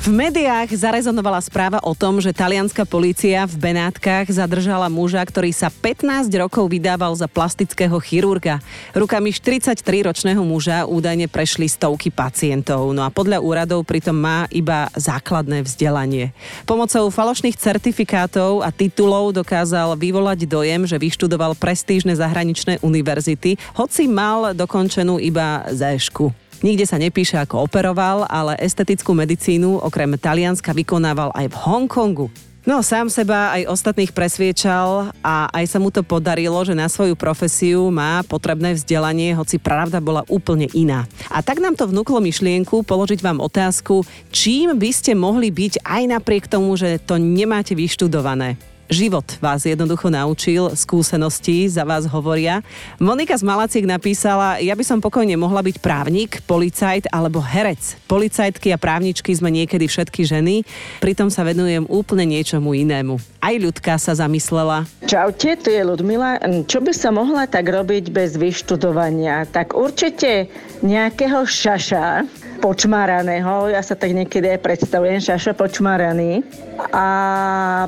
V médiách zarezonovala správa o tom, že talianská polícia v Benátkach zadržala muža, ktorý sa 15 rokov vydával za plastického chirurga. Rukami 43-ročného muža údajne prešli stovky pacientov, no a podľa úradov pritom má iba základné vzdelanie. Pomocou falošných certifikátov a titulov dokázal vyvolať dojem, že vyštudoval prestížne zahraničné univerzity, hoci mal dokončenú iba zéšku. Nikde sa nepíše, ako operoval, ale estetickú medicínu okrem Talianska vykonával aj v Hongkongu. No, sám seba aj ostatných presviečal a aj sa mu to podarilo, že na svoju profesiu má potrebné vzdelanie, hoci pravda bola úplne iná. A tak nám to vnúklo myšlienku položiť vám otázku, čím by ste mohli byť aj napriek tomu, že to nemáte vyštudované. Život vás jednoducho naučil, skúsenosti za vás hovoria. Monika z Malaciek napísala, ja by som pokojne mohla byť právnik, policajt alebo herec. Policajtky a právničky sme niekedy všetky ženy, pritom sa venujem úplne niečomu inému. Aj ľudka sa zamyslela. Čaute, tu je Ludmila. Čo by som mohla tak robiť bez vyštudovania? Tak určite nejakého šaša, počmáraného, ja sa tak niekedy aj predstavujem, šaša počmáraný. A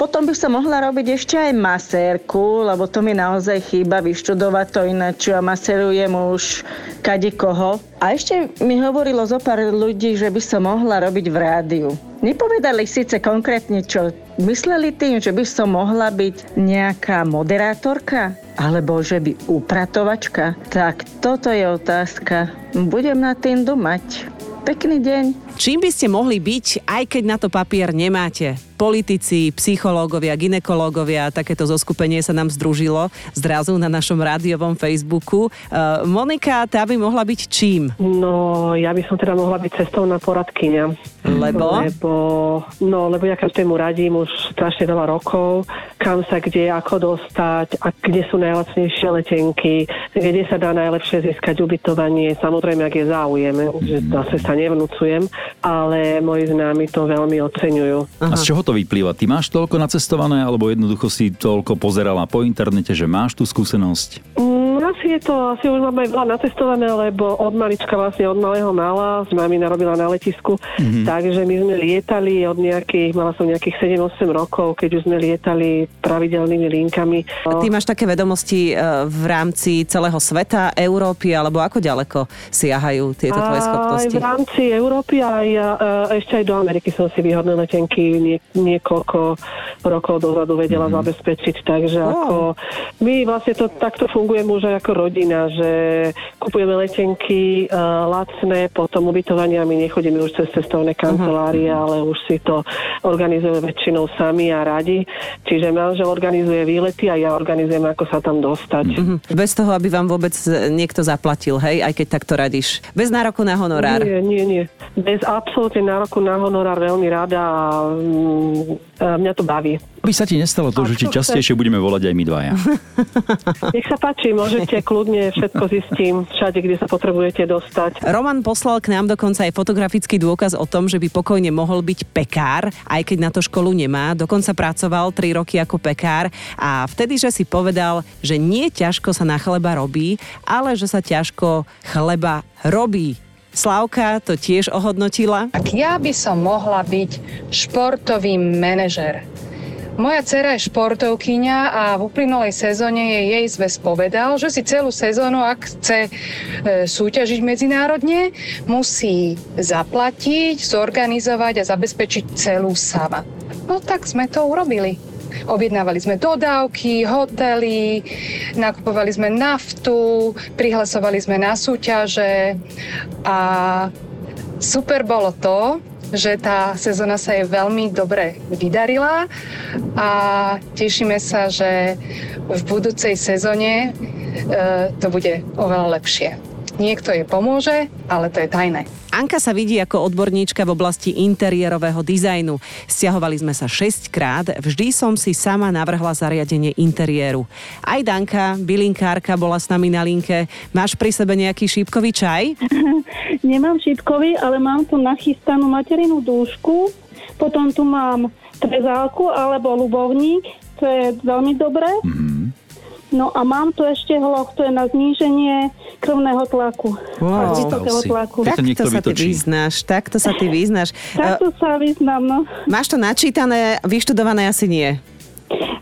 potom by som mohla robiť ešte aj masérku, lebo to mi naozaj chýba vyštudovať to ináč a maserujem už kade koho. A ešte mi hovorilo zo pár ľudí, že by som mohla robiť v rádiu. Nepovedali síce konkrétne, čo mysleli tým, že by som mohla byť nejaká moderátorka, alebo že by upratovačka. Tak toto je otázka. Budem nad tým domať. Pekný deň. Čím by ste mohli byť, aj keď na to papier nemáte? Politici, psychológovia, ginekológovia, takéto zoskupenie sa nám združilo zrazu na našom rádiovom Facebooku. Uh, Monika, tá by mohla byť čím? No, ja by som teda mohla byť cestovná poradkyňa. Lebo? Lebo, no, lebo ja každému radím už strašne veľa rokov, kam sa kde, ako dostať a kde sú najlacnejšie letenky, kde sa dá najlepšie získať ubytovanie, samozrejme, ak je záujem, že zase sa nevnúcujem, ale moji známi to veľmi oceňujú. Aha. A z čoho to vyplýva? Ty máš toľko nacestované, alebo jednoducho si toľko pozerala po internete, že máš tú skúsenosť? Asi je to, asi už mám aj veľa nacestované, lebo od malička vlastne od malého mala, mami narobila na letisku, mm-hmm. takže my sme lietali od nejakých, mala som nejakých 7-8 rokov, keď už sme lietali pravidelnými linkami. Ty máš také vedomosti e, v rámci celého sveta, Európy, alebo ako ďaleko siahajú tieto tvoje schopnosti? Aj v rámci Európy, aj e, ešte aj do Ameriky som si výhodné letenky niekoľko rokov dozadu vedela mm. zabezpečiť. Takže oh. ako my vlastne to takto fungujeme už ako rodina, že kupujeme letenky uh, lacné, potom ubytovania, my nechodíme už cez cestovné kancelárie, uh-huh. ale už si to organizujeme väčšinou sami a radi. Čiže manžel organizuje výlety a ja organizujem, ako sa tam dostať. Uh-huh. Bez toho, aby vám vôbec niekto zaplatil, hej, aj keď takto radíš. Bez nároku na honorár. Nie, nie, nie. Bez absolútne nároku na honorár veľmi rada a mm, mňa to baví. Aby sa ti nestalo to, že ti častejšie budeme volať aj my dvaja. Nech sa páči, môžete kľudne všetko zistím, všade, kde sa potrebujete dostať. Roman poslal k nám dokonca aj fotografický dôkaz o tom, že by pokojne mohol byť pekár, aj keď na to školu nemá. Dokonca pracoval 3 roky ako pekár a vtedy, že si povedal, že nie ťažko sa na chleba robí, ale že sa ťažko chleba robí. Slavka to tiež ohodnotila. Ak ja by som mohla byť športový manažer, moja dcera je športovkyňa a v uplynulej sezóne jej jej zväz povedal, že si celú sezónu, ak chce e, súťažiť medzinárodne, musí zaplatiť, zorganizovať a zabezpečiť celú sama. No tak sme to urobili. Objednávali sme dodávky, hotely, nakupovali sme naftu, prihlasovali sme na súťaže a super bolo to, že tá sezóna sa jej veľmi dobre vydarila a tešíme sa, že v budúcej sezóne e, to bude oveľa lepšie. Niekto jej pomôže, ale to je tajné. Anka sa vidí ako odborníčka v oblasti interiérového dizajnu. Stiahovali sme sa 6 krát, vždy som si sama navrhla zariadenie interiéru. Aj Danka, bylinkárka, bola s nami na linke. Máš pri sebe nejaký šípkový čaj? Nemám šípkový, ale mám tu nachystanú materinú dúšku, potom tu mám trezálku alebo ľubovník, to je veľmi dobré. Mm-hmm. No a mám tu ešte hloch, to je na zníženie krvného tlaku. Wow. Vysokého si. tlaku. Takto sa ty vytočí. vyznáš, takto sa ty vyznáš. Takto sa vyznám, no. E, Máš to načítané, vyštudované asi nie.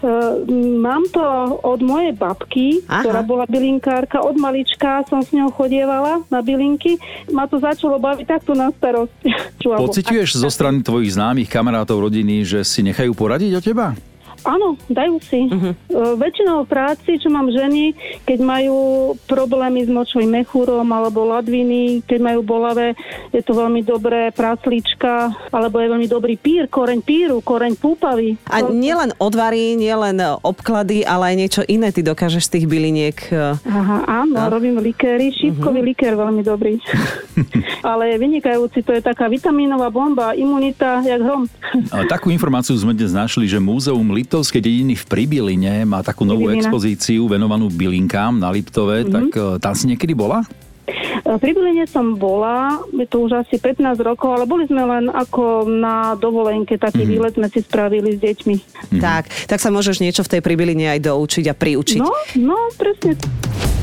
Uh, mám to od mojej babky, Aha. ktorá bola bylinkárka. Od malička som s ňou chodievala na bylinky. Ma to začalo baviť takto na starosť. Pociťuješ zo strany tvojich známych, kamarátov, rodiny, že si nechajú poradiť o teba? Áno, dajú si. Uh-huh. Väčšinou v práci, čo mám ženy, keď majú problémy s močovým mechúrom alebo ladviny, keď majú bolavé, je to veľmi dobré praclička, alebo je veľmi dobrý pír, koreň píru, koreň púpavy. A nielen odvary, nielen obklady, ale aj niečo iné ty dokážeš z tých byliniek. e, Aha, áno, No. robím likéry, šípkový uh-huh. likér veľmi dobrý. Ale je vynikajúci, to je taká vitamínová bomba, imunita, jak hrom. A takú informáciu sme dnes našli, že Múzeum Liptovskej dediny v Pribiline má takú novú Pribilina. expozíciu venovanú bylinkám na Liptove, tak e, tam si niekedy bola? E, Pri Byline som bola, je to už asi 15 rokov, ale boli sme len ako na dovolenke, taký mm-hmm. výlet sme si spravili s deťmi. Tak, tak sa môžeš niečo v tej pribyline aj doučiť a priučiť. No, no, presne.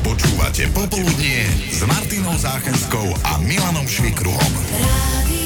Počúvate Popoludnie s Martinou Záchenskou a Milanom Švikruhom. Rádio